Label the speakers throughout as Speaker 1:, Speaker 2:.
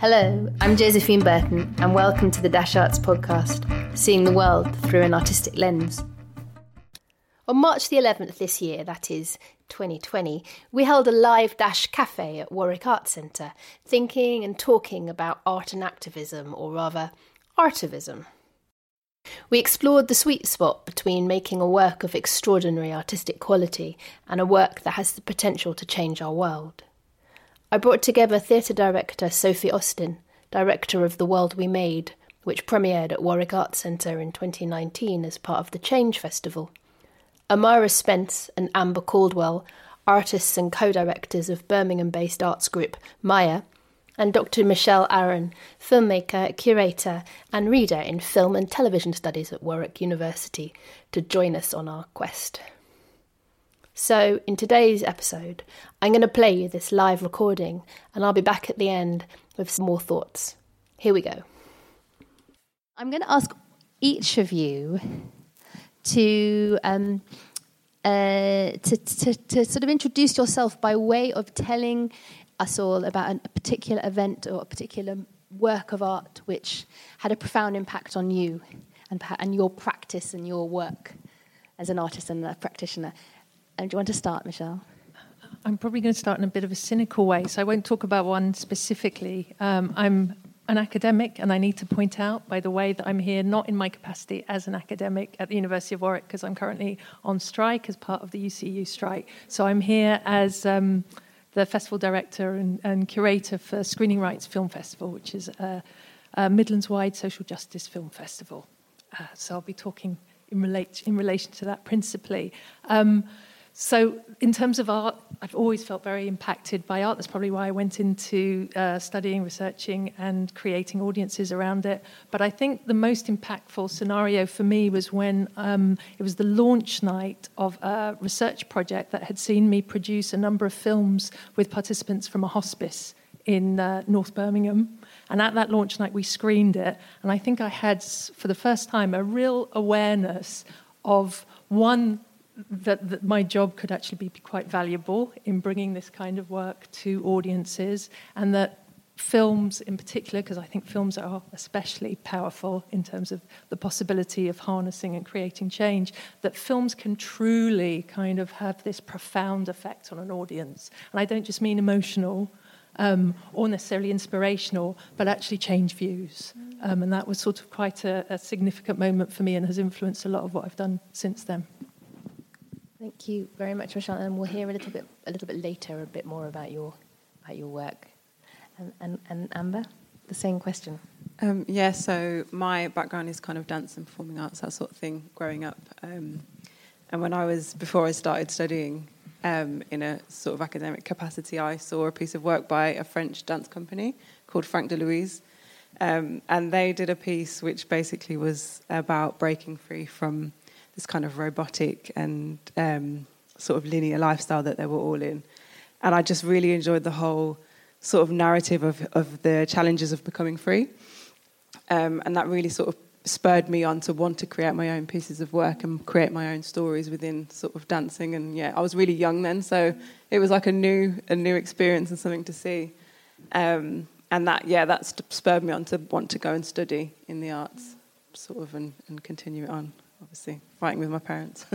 Speaker 1: Hello, I'm Josephine Burton, and welcome to the Dash Arts podcast, seeing the world through an artistic lens. On March the 11th this year, that is 2020, we held a live Dash cafe at Warwick Arts Centre, thinking and talking about art and activism, or rather, artivism. We explored the sweet spot between making a work of extraordinary artistic quality and a work that has the potential to change our world. I brought together theatre director Sophie Austin, director of The World We Made, which premiered at Warwick Arts Centre in 2019 as part of the Change Festival Amara Spence and Amber Caldwell, artists and co directors of Birmingham based arts group Maya, and Dr. Michelle Aaron, filmmaker, curator, and reader in film and television studies at Warwick University, to join us on our quest. So, in today's episode, I'm going to play you this live recording, and I'll be back at the end with some more thoughts. Here we go. I'm going to ask each of you to, um, uh, to, to, to sort of introduce yourself by way of telling us all about a particular event or a particular work of art which had a profound impact on you and, and your practice and your work as an artist and a practitioner. Do you want to start, Michelle?
Speaker 2: I'm probably going to start in a bit of a cynical way, so I won't talk about one specifically. Um, I'm an academic, and I need to point out, by the way, that I'm here not in my capacity as an academic at the University of Warwick, because I'm currently on strike as part of the UCU strike. So I'm here as um, the festival director and, and, curator for Screening Rights Film Festival, which is a, a Midlands wide social justice film festival. Uh, so I'll be talking in, relate, in relation to that principally. Um, so, in terms of art, I've always felt very impacted by art. That's probably why I went into uh, studying, researching, and creating audiences around it. But I think the most impactful scenario for me was when um, it was the launch night of a research project that had seen me produce a number of films with participants from a hospice in uh, North Birmingham. And at that launch night, we screened it. And I think I had, for the first time, a real awareness of one that, that, my job could actually be quite valuable in bringing this kind of work to audiences, and that films, in particular, because I think films are especially powerful in terms of the possibility of harnessing and creating change, that films can truly kind of have this profound effect on an audience. And I don't just mean emotional. Um, or necessarily inspirational, but actually change views. Um, and that was sort of quite a, a significant moment for me and has influenced a lot of what I've done since then.
Speaker 1: Thank you very much, Michelle. And we'll hear a little bit a little bit later a bit more about your about your work. And and, and Amber, the same question.
Speaker 3: Um, yeah, so my background is kind of dance and performing arts, that sort of thing, growing up. Um, and when I was before I started studying um, in a sort of academic capacity, I saw a piece of work by a French dance company called Franck Delouise. Um, and they did a piece which basically was about breaking free from this kind of robotic and um, sort of linear lifestyle that they were all in. And I just really enjoyed the whole sort of narrative of, of the challenges of becoming free. Um, and that really sort of spurred me on to want to create my own pieces of work and create my own stories within sort of dancing. And yeah, I was really young then, so it was like a new a new experience and something to see. Um, and that yeah, that spurred me on to want to go and study in the arts, sort of, and, and continue it on obviously fighting with my parents.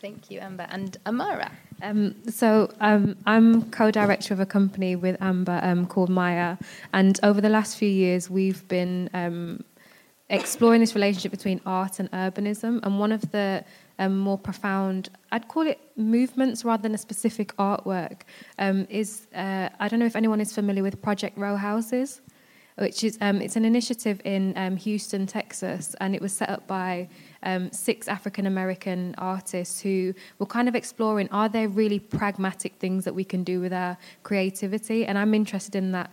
Speaker 1: Thank you, Amber. And Amara.
Speaker 4: Um, so um, I'm co-director of a company with Amber um, called Maya, and over the last few years we've been um, exploring this relationship between art and urbanism. And one of the um, more profound, I'd call it movements rather than a specific artwork, um, is uh, I don't know if anyone is familiar with Project Row Houses which is um, it's an initiative in um, Houston, Texas, and it was set up by um, six African American artists who were kind of exploring: are there really pragmatic things that we can do with our creativity? And I'm interested in that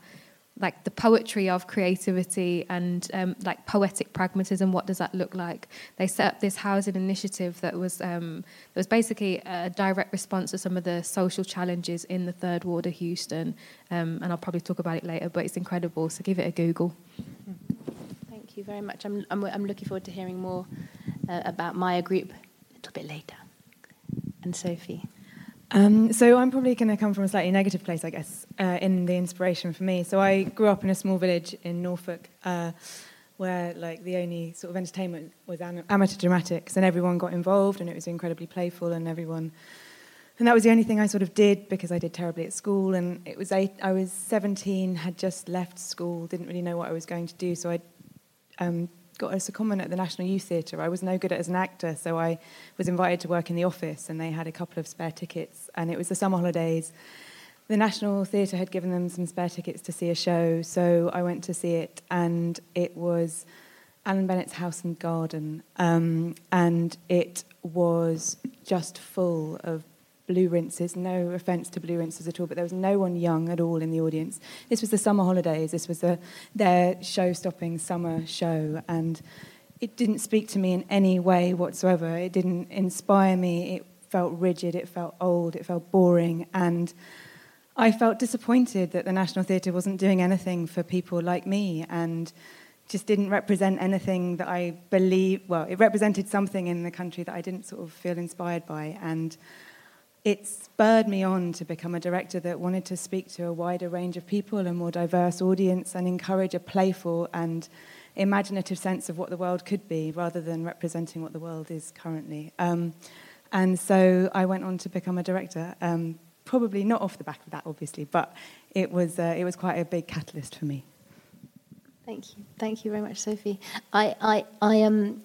Speaker 4: like the poetry of creativity and um, like poetic pragmatism. What does that look like? They set up this housing initiative that was um, that was basically a direct response to some of the social challenges in the third ward of Houston. Um, and I'll probably talk about it later, but it's incredible. So give it a Google.
Speaker 1: Thank you very much. I'm I'm, I'm looking forward to hearing more uh, about Maya Group a little bit later. And Sophie.
Speaker 5: Um, so I'm probably going to come from a slightly negative place, I guess, uh, in the inspiration for me. So I grew up in a small village in Norfolk, uh, where like the only sort of entertainment was amateur dramatics, and everyone got involved, and it was incredibly playful, and everyone. And that was the only thing I sort of did because I did terribly at school. And it was eight, I was 17, had just left school, didn't really know what I was going to do. So I um, got us a secondment at the National Youth Theatre. I was no good as an actor, so I was invited to work in the office, and they had a couple of spare tickets. And it was the summer holidays. The National Theatre had given them some spare tickets to see a show, so I went to see it, and it was Alan Bennett's House and Garden, um, and it was just full of blue rinses. No offence to blue rinses at all, but there was no one young at all in the audience. This was the summer holidays. This was the, their show-stopping summer show, and it didn't speak to me in any way whatsoever. It didn't inspire me. It felt rigid. It felt old. It felt boring, and I felt disappointed that the National Theatre wasn't doing anything for people like me, and just didn't represent anything that I believe. Well, it represented something in the country that I didn't sort of feel inspired by, and it spurred me on to become a director that wanted to speak to a wider range of people, a more diverse audience, and encourage a playful and imaginative sense of what the world could be rather than representing what the world is currently. Um, and so I went on to become a director, um, probably not off the back of that, obviously, but it was, uh, it was quite a big catalyst for me.
Speaker 1: Thank you. Thank you very much, Sophie. I, I, I um,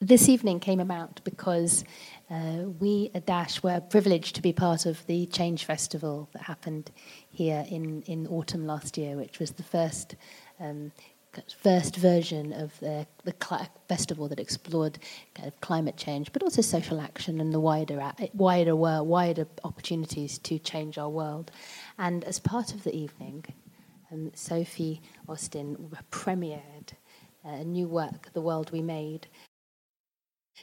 Speaker 1: this evening came about because uh, we at Dash were privileged to be part of the Change Festival that happened here in, in autumn last year, which was the first um, first version of the, the cl- festival that explored kind of climate change, but also social action and the wider wider world, wider opportunities to change our world. And as part of the evening, um, Sophie Austin premiered a new work, The World We Made,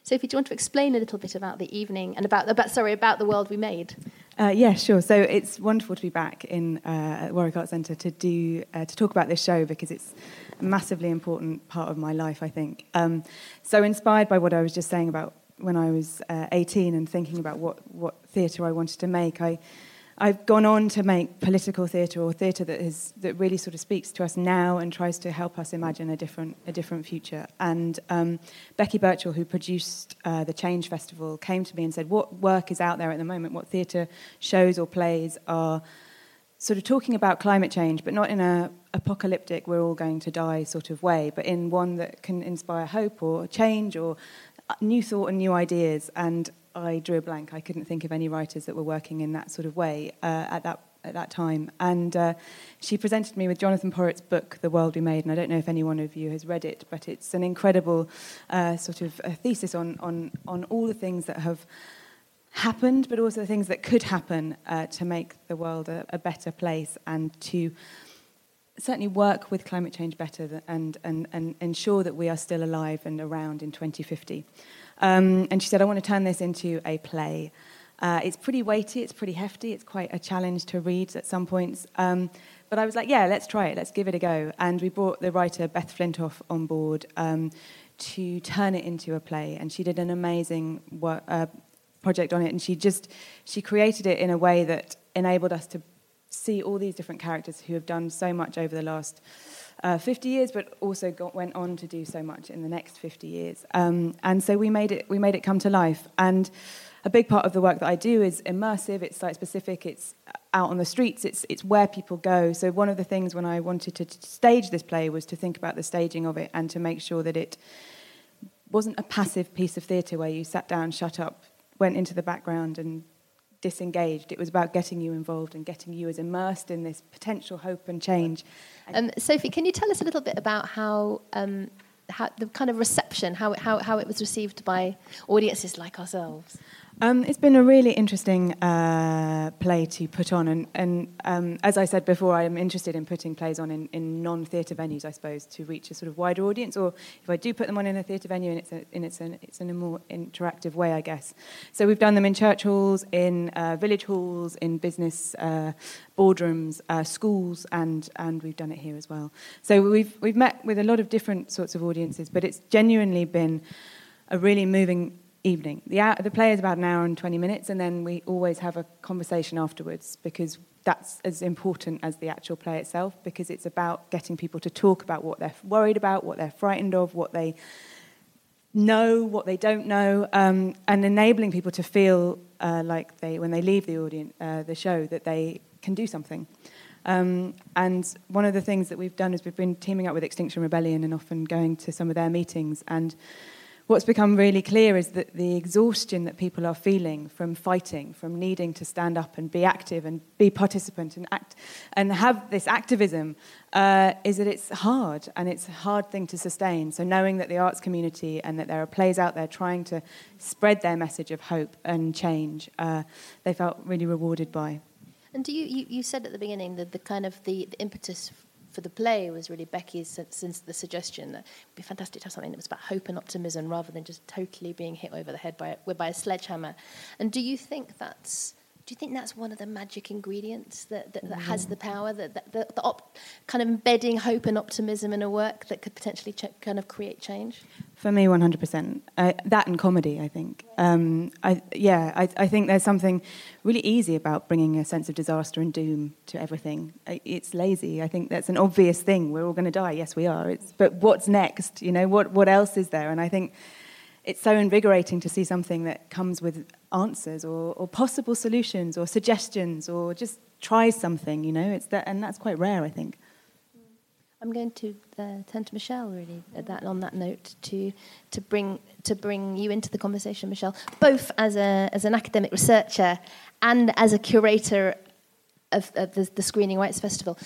Speaker 1: Sophie, do you want to explain a little bit about the evening and about, about sorry, about the world we made?
Speaker 5: Uh, yeah, sure. So it's wonderful to be back in uh, at Warwick Arts Centre to do uh, to talk about this show because it's a massively important part of my life. I think. Um, so inspired by what I was just saying about when I was uh, 18 and thinking about what what theatre I wanted to make, I I've gone on to make political theatre or theatre that, is, that really sort of speaks to us now and tries to help us imagine a different, a different future. And um, Becky Birchall, who produced uh, the Change Festival, came to me and said, What work is out there at the moment? What theatre shows or plays are sort of talking about climate change, but not in a apocalyptic, we're all going to die sort of way, but in one that can inspire hope or change or new thought and new ideas. And I drew a blank. I couldn't think of any writers that were working in that sort of way uh, at that at that time. And uh, she presented me with Jonathan Porritt's book, The World We Made. And I don't know if any one of you has read it, but it's an incredible uh, sort of thesis on, on, on all the things that have happened, but also the things that could happen uh, to make the world a, a, better place and to certainly work with climate change better and, and, and ensure that we are still alive and around in 2050. Um, and she said, I want to turn this into a play. Uh, it's pretty weighty, it's pretty hefty, it's quite a challenge to read at some points. Um, but I was like, yeah, let's try it, let's give it a go. And we brought the writer Beth Flintoff on board um, to turn it into a play. And she did an amazing work, uh, project on it. And she just, she created it in a way that enabled us to see all these different characters who have done so much over the last uh, 50 years, but also got, went on to do so much in the next 50 years. Um, and so we made it we made it come to life. And a big part of the work that I do is immersive. It's site specific. It's out on the streets. It's it's where people go. So one of the things when I wanted to stage this play was to think about the staging of it and to make sure that it wasn't a passive piece of theatre where you sat down, shut up, went into the background and disengaged. It was about getting you involved and getting you as immersed in this potential hope and change.
Speaker 1: Um, Sophie, can you tell us a little bit about how, um, how the kind of reception, how how, how it was received by audiences like ourselves?
Speaker 5: Um, it's been a really interesting uh, play to put on, and, and um, as I said before, I'm interested in putting plays on in, in non-theatre venues, I suppose, to reach a sort of wider audience. Or if I do put them on in a theatre venue, and it's a, in it's, an, it's in a more interactive way, I guess. So we've done them in church halls, in uh, village halls, in business uh, boardrooms, uh, schools, and and we've done it here as well. So we've we've met with a lot of different sorts of audiences, but it's genuinely been a really moving evening. The, the play is about an hour and 20 minutes, and then we always have a conversation afterwards because that's as important as the actual play itself because it's about getting people to talk about what they're worried about, what they're frightened of, what they know, what they don't know, um, and enabling people to feel uh, like they, when they leave the audience, uh, the show, that they can do something. Um, and one of the things that we've done is we've been teaming up with Extinction Rebellion and often going to some of their meetings and what's become really clear is that the exhaustion that people are feeling from fighting, from needing to stand up and be active and be participant and act and have this activism, uh, is that it's hard and it's a hard thing to sustain. So knowing that the arts community and that there are plays out there trying to spread their message of hope and change, uh, they felt really rewarded by.
Speaker 1: And do you, you, you said at the beginning that the kind of the, the impetus for the play was really Becky's since the suggestion that it'd be fantastic to have something that was about hope and optimism rather than just totally being hit over the head by a, by a sledgehammer. And do you think that's do you think that's one of the magic ingredients that, that, that has the power, that, that the, the op, kind of embedding hope and optimism in a work that could potentially ch- kind of create change?
Speaker 5: For me, 100%. Uh, that and comedy, I think. Um, I, yeah, I, I think there's something really easy about bringing a sense of disaster and doom to everything. It's lazy. I think that's an obvious thing. We're all going to die. Yes, we are. It's, but what's next? You know, what, what else is there? And I think it's so invigorating to see something that comes with answers or, or possible solutions or suggestions or just tries something, you know, it's that, and that's quite rare, I think.
Speaker 1: I'm going to uh, turn to Michelle really that, on that note to to bring to bring you into the conversation, Michelle, both as a as an academic researcher and as a curator of, of the, the, Screening Rights Festival.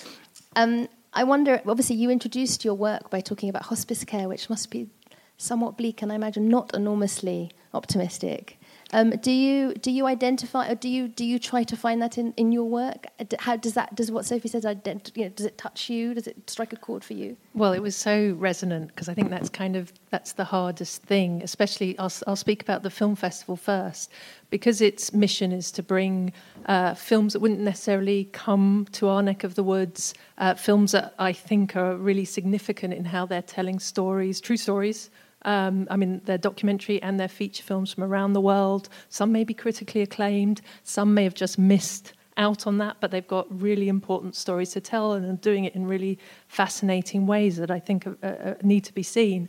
Speaker 1: Um, I wonder, obviously, you introduced your work by talking about hospice care, which must be somewhat bleak and I imagine not enormously optimistic. Um, do you do you identify or do you do you try to find that in, in your work? How does that does what Sophie says ident- you know, does it touch you? Does it strike a chord for you?
Speaker 2: Well, it was so resonant because I think that's kind of that's the hardest thing. Especially, I'll, I'll speak about the film festival first because its mission is to bring uh, films that wouldn't necessarily come to our neck of the woods, uh, films that I think are really significant in how they're telling stories, true stories um, I mean, they're documentary and they're feature films from around the world. Some may be critically acclaimed, some may have just missed out on that, but they've got really important stories to tell and are doing it in really fascinating ways that I think uh, need to be seen.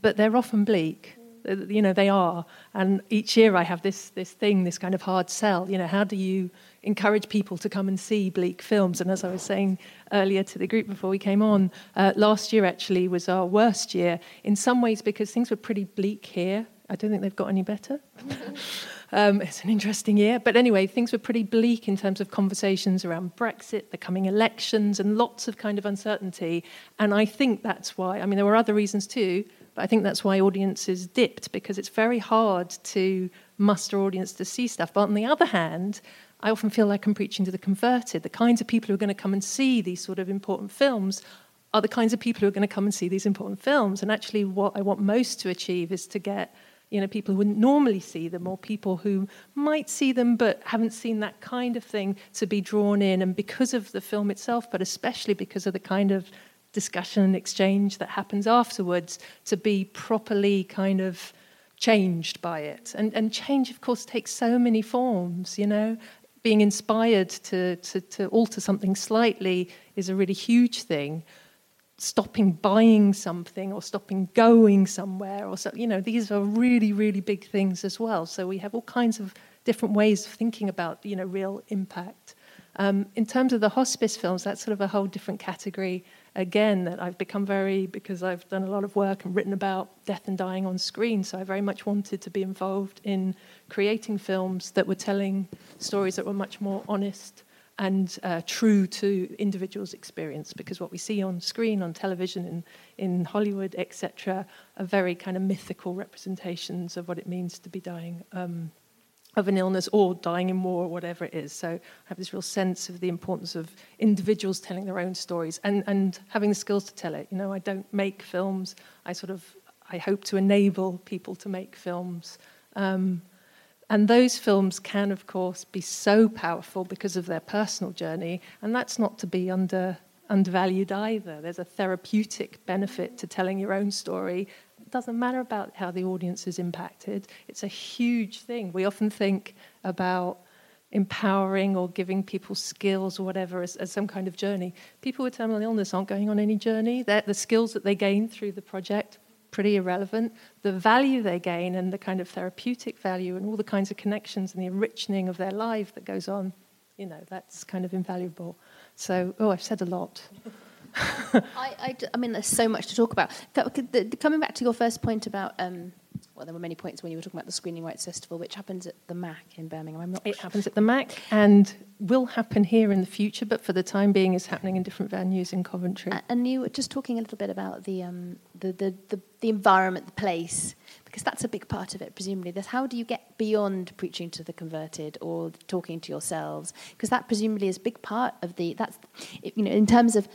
Speaker 2: But they're often bleak. You know, they are. And each year I have this, this thing, this kind of hard sell. You know, how do you encourage people to come and see bleak films. And as I was saying earlier to the group before we came on, uh, last year actually was our worst year in some ways because things were pretty bleak here. I don't think they've got any better. um, it's an interesting year. But anyway, things were pretty bleak in terms of conversations around Brexit, the coming elections, and lots of kind of uncertainty. And I think that's why, I mean, there were other reasons too, but I think that's why audiences dipped because it's very hard to muster audience to see stuff. But on the other hand, I often feel like I'm preaching to the converted. The kinds of people who are going to come and see these sort of important films are the kinds of people who are going to come and see these important films. And actually, what I want most to achieve is to get you know people who wouldn't normally see them or people who might see them but haven't seen that kind of thing to be drawn in and because of the film itself but especially because of the kind of discussion and exchange that happens afterwards to be properly kind of changed by it and and change of course takes so many forms you know being inspired to, to, to alter something slightly is a really huge thing. Stopping buying something or stopping going somewhere or so, you know, these are really, really big things as well. So we have all kinds of different ways of thinking about, you know, real impact. Um, in terms of the hospice films, that's sort of a whole different category again that I've become very, because I've done a lot of work and written about death and dying on screen, so I very much wanted to be involved in creating films that were telling stories that were much more honest and uh, true to individuals' experience, because what we see on screen, on television, in, in Hollywood, etc., are very kind of mythical representations of what it means to be dying um, of an illness or dying in war or whatever it is. So I have this real sense of the importance of individuals telling their own stories and, and having the skills to tell it. You know, I don't make films. I sort of I hope to enable people to make films. Um, and those films can, of course, be so powerful because of their personal journey, and that's not to be under, undervalued either. There's a therapeutic benefit to telling your own story doesn't matter about how the audience is impacted. It's a huge thing. We often think about empowering or giving people skills or whatever as, as some kind of journey. People with terminal illness aren't going on any journey. They're, the skills that they gain through the project pretty irrelevant. The value they gain and the kind of therapeutic value and all the kinds of connections and the enriching of their life that goes on, you know, that's kind of invaluable. So, oh, I've said a lot.
Speaker 1: I, I, I, mean, there's so much to talk about. Coming back to your first point about, um, well, there were many points when you were talking about the Screening Rights Festival, which happens at the MAC in Birmingham. I'm not
Speaker 2: it happens at the MAC and will happen here in the future, but for the time being is happening in different venues in Coventry.
Speaker 1: And you were just talking a little bit about the, um, the, the, the, the environment, the place, because that's a big part of it, presumably. This, how do you get beyond preaching to the converted or talking to yourselves? Because that presumably is a big part of the, that's, you know, in terms of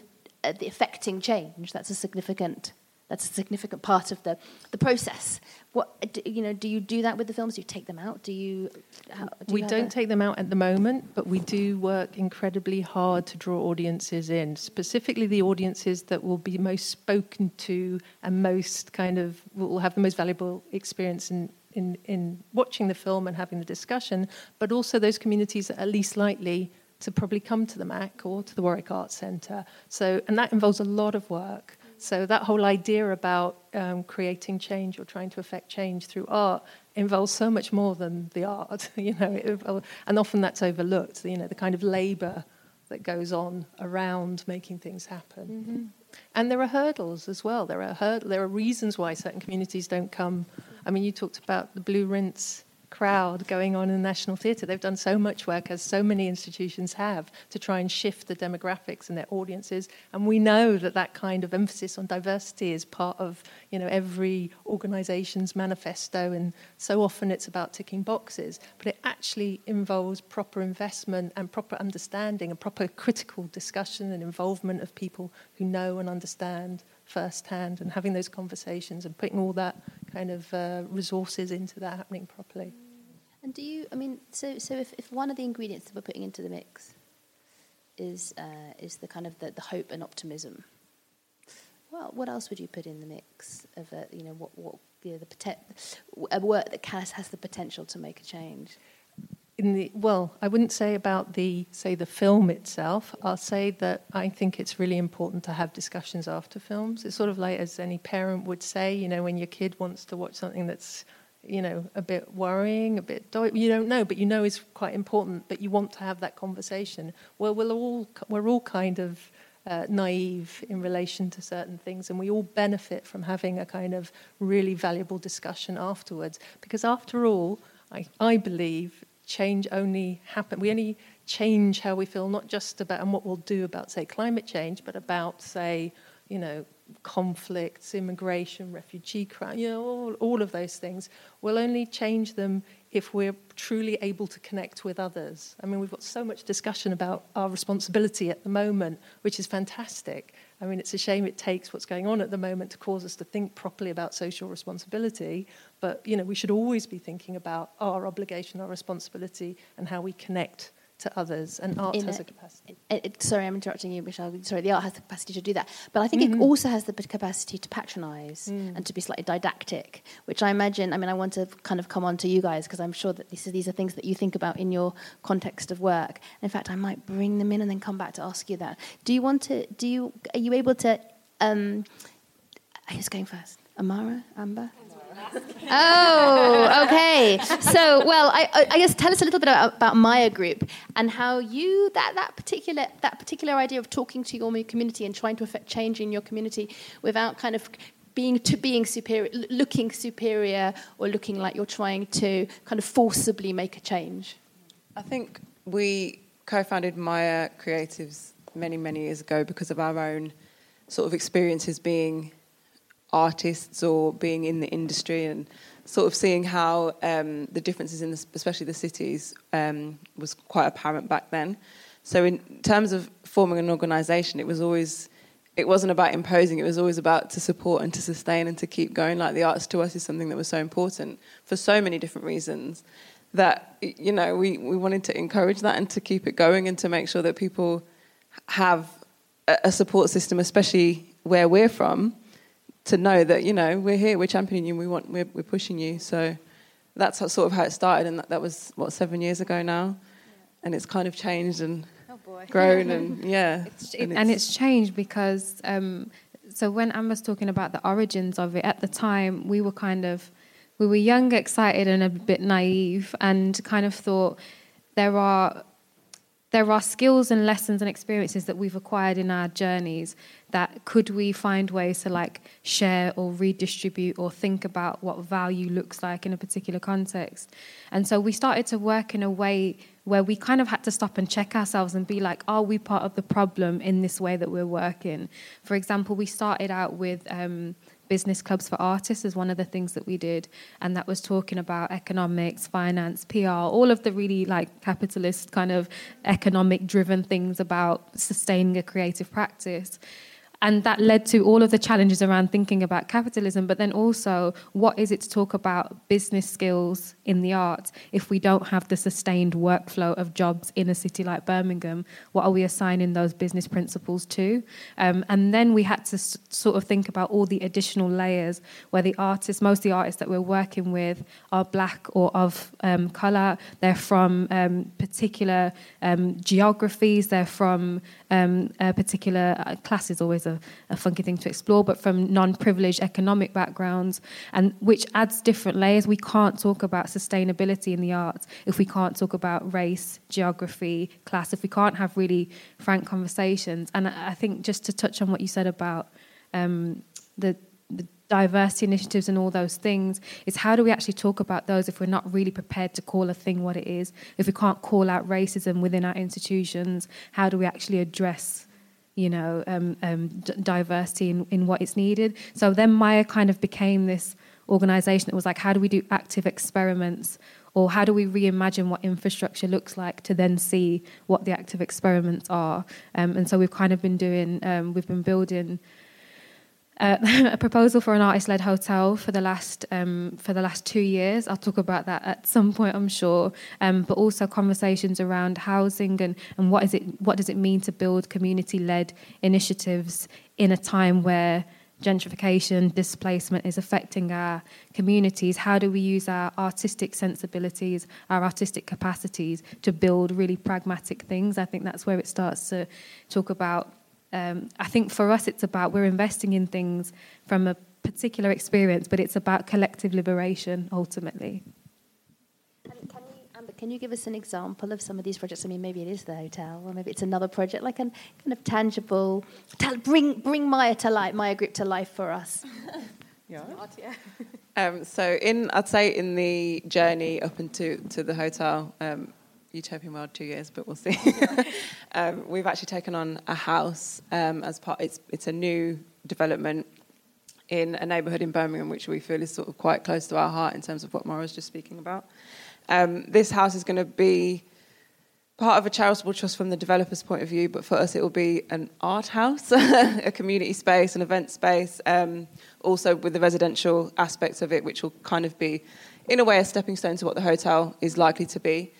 Speaker 1: uh, the affecting change. That's a significant that's a significant part of the, the process. What you know? Do you do that with the films? Do you take them out? Do you?
Speaker 2: How, do we you don't a... take them out at the moment, but we do work incredibly hard to draw audiences in, specifically the audiences that will be most spoken to and most kind of will have the most valuable experience in. In, in watching the film and having the discussion, but also those communities that are least likely to probably come to the MAC or to the Warwick Arts Centre. So, and that involves a lot of work. So that whole idea about um, creating change or trying to affect change through art involves so much more than the art, you know, and often that's overlooked. You know, the kind of labour that goes on around making things happen. Mm-hmm. And there are hurdles as well. There are hurd- there are reasons why certain communities don't come. I mean, you talked about the Blue Rinse crowd going on in the National Theatre. They've done so much work, as so many institutions have, to try and shift the demographics and their audiences. And we know that that kind of emphasis on diversity is part of you know, every organisation's manifesto. And so often it's about ticking boxes. But it actually involves proper investment and proper understanding and proper critical discussion and involvement of people who know and understand firsthand and having those conversations and putting all that kind of uh, resources into that happening properly.
Speaker 1: And do you, I mean, so, so if, if one of the ingredients that we're putting into the mix is, uh, is the kind of the, the hope and optimism, well, what else would you put in the mix of, a, you know, what, what, you know, the poten- a work that has, has the potential to make a change?
Speaker 2: in the well i wouldn't say about the say the film itself i'll say that i think it's really important to have discussions after films it's sort of like as any parent would say you know when your kid wants to watch something that's you know, a bit worrying, a bit you don't know, but you know is quite important. But you want to have that conversation. Well, we're all we're all kind of uh, naive in relation to certain things, and we all benefit from having a kind of really valuable discussion afterwards. Because after all, I, I believe change only happen. We only change how we feel, not just about and what we'll do about, say, climate change, but about, say, you know, conflicts, immigration, refugee crime, you know, all, all of those things. We'll only change them if we're truly able to connect with others. I mean, we've got so much discussion about our responsibility at the moment, which is fantastic. I mean, it's a shame it takes what's going on at the moment to cause us to think properly about social responsibility. But, you know, we should always be thinking about our obligation, our responsibility, and how we connect to others, and art in has a, a capacity.
Speaker 1: It, it, sorry, I'm interrupting you, Michelle. Sorry, the art has the capacity to do that, but I think mm-hmm. it also has the capacity to patronise mm. and to be slightly didactic, which I imagine. I mean, I want to kind of come on to you guys because I'm sure that these are, these are things that you think about in your context of work. In fact, I might bring them in and then come back to ask you that. Do you want to? Do you? Are you able to? Um, who's going first? Amara, Amber oh, okay. So, well, I, I, guess tell us a little bit about, about Maya Group and how you that that particular that particular idea of talking to your community and trying to affect change in your community without kind of being to being superior, looking superior, or looking like you're trying to kind of forcibly make a change.
Speaker 3: I think we co-founded Maya Creatives many many years ago because of our own sort of experiences being artists or being in the industry and sort of seeing how um, the differences in the, especially the cities um, was quite apparent back then. So in terms of forming an organisation, it was always it wasn't about imposing. It was always about to support and to sustain and to keep going. Like the arts to us is something that was so important for so many different reasons that you know we, we wanted to encourage that and to keep it going and to make sure that people have a support system, especially where we're from, to know that you know we're here, we're championing you, we want, we're, we're pushing you. So that's how, sort of how it started, and that, that was what seven years ago now, yeah. and it's kind of changed and oh grown, and yeah,
Speaker 4: it's, it, and, it's, and, it's, changed because. Um, so when Amber's talking about the origins of it, at the time we were kind of we were young, excited, and a bit naive, and kind of thought there are there are skills and lessons and experiences that we've acquired in our journeys that could we find ways to like share or redistribute or think about what value looks like in a particular context? And so we started to work in a way where we kind of had to stop and check ourselves and be like are we part of the problem in this way that we're working? For example we started out with um, business clubs for artists is one of the things that we did. And that was talking about economics finance pr all of the really like capitalist kind of economic driven things about sustaining a creative practice and that led to all of the challenges around thinking about capitalism, but then also what is it to talk about business skills in the arts if we don't have the sustained workflow of jobs in a city like Birmingham? What are we assigning those business principles to? Um, and then we had to s- sort of think about all the additional layers where the artists, most of the artists that we're working with, are black or of um, colour, they're from um, particular um, geographies, they're from um, particular uh, classes, always a, a, funky thing to explore, but from non privileged economic backgrounds, and which adds different layers. We can't talk about sustainability in the arts if we can't talk about race, geography, class, if we can't have really frank conversations. And I, I think just to touch on what you said about um, the, the diversity initiatives and all those things is how do we actually talk about those if we're not really prepared to call a thing what it is if we can't call out racism within our institutions how do we actually address you know um, um, diversity in, in what is needed. So then maya kind of became this organization that was like how do we do active experiments? Or how do we reimagine what infrastructure looks like to then see what the active experiments are? Um, and so we've kind of been doing um, we've been building uh, a proposal for an artist-led hotel for the last um, for the last two years. I'll talk about that at some point, I'm sure. Um, but also conversations around housing and, and what is it what does it mean to build community-led initiatives in a time where gentrification, displacement is affecting our communities. How do we use our artistic sensibilities, our artistic capacities to build really pragmatic things? I think that's where it starts to talk about um, I think for us, it's about we're investing in things from a particular experience, but it's about collective liberation ultimately.
Speaker 1: And can you, Amber, can you give us an example of some of these projects? I mean, maybe it is the hotel, or maybe it's another project, like a kind of tangible, tell, bring bring Maya to life, Maya Group to life for us.
Speaker 3: yeah. Um, so, in I'd say in the journey up into to the hotel, um, Utopian World two years, but we'll see. um, we've actually taken on a house um, as part. It's it's a new development in a neighbourhood in Birmingham, which we feel is sort of quite close to our heart in terms of what Maura was just speaking about. Um, this house is going to be part of a charitable trust from the developer's point of view, but for us it will be an art house, a community space, an event space, um, also with the residential aspects of it, which will kind of be, in a way, a stepping stone to what the hotel is likely to be.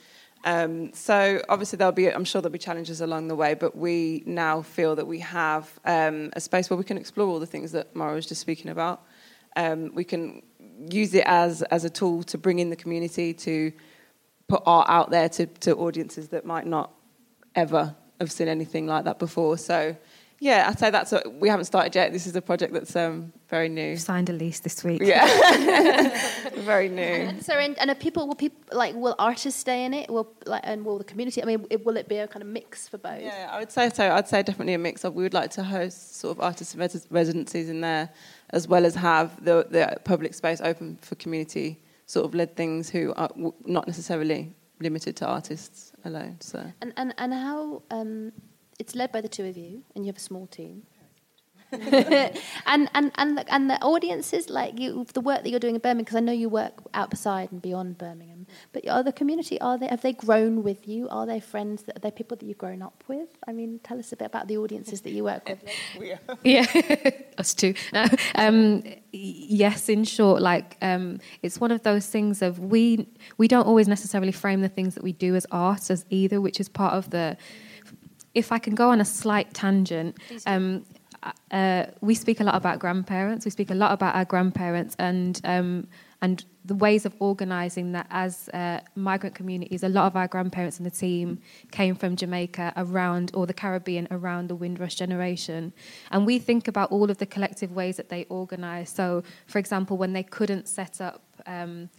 Speaker 3: Um, so obviously there'll be, I'm sure there'll be challenges along the way, but we now feel that we have um, a space where we can explore all the things that Maura was just speaking about. Um, we can use it as as a tool to bring in the community, to put art out there to, to audiences that might not ever have seen anything like that before. So yeah, I'd say that's a, we haven't started yet. This is a project that's um, very new. We've
Speaker 4: signed a lease this week.
Speaker 3: Yeah, very new.
Speaker 1: So, and, and are people will people like will artists stay in it? Will like and will the community? I mean, it, will it be a kind of mix for both?
Speaker 3: Yeah, I would say so. I'd say definitely a mix of. We would like to host sort of artist residencies in there, as well as have the the public space open for community sort of led things who are not necessarily limited to artists alone. So
Speaker 1: and and and how. Um, it's led by the two of you, and you have a small team. and and and the, and the audiences like you, the work that you're doing in Birmingham, because I know you work outside and beyond Birmingham. But are the community are they have they grown with you? Are they friends? That, are they people that you've grown up with? I mean, tell us a bit about the audiences that you work with.
Speaker 4: yeah, us too. Um, yes, in short, like um, it's one of those things of we we don't always necessarily frame the things that we do as art as either, which is part of the if I can go on a slight tangent, um, uh, we speak a lot about grandparents. We speak a lot about our grandparents and um, and the ways of organising that as uh, migrant communities. A lot of our grandparents in the team came from Jamaica around or the Caribbean around the Windrush generation, and we think about all of the collective ways that they organise. So, for example, when they couldn't set up. Um,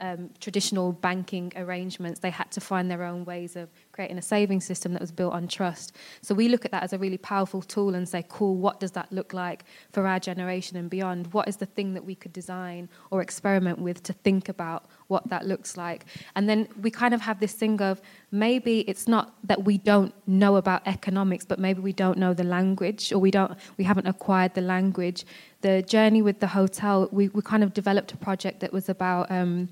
Speaker 4: um, traditional banking arrangements, they had to find their own ways of creating a saving system that was built on trust. So we look at that as a really powerful tool and say, cool, what does that look like for our generation and beyond? What is the thing that we could design or experiment with to think about what that looks like? And then we kind of have this thing of maybe it's not that we don't know about economics, but maybe we don't know the language or we don't we haven't acquired the language. The journey with the hotel, we, we kind of developed a project that was about um,